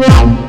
Bye.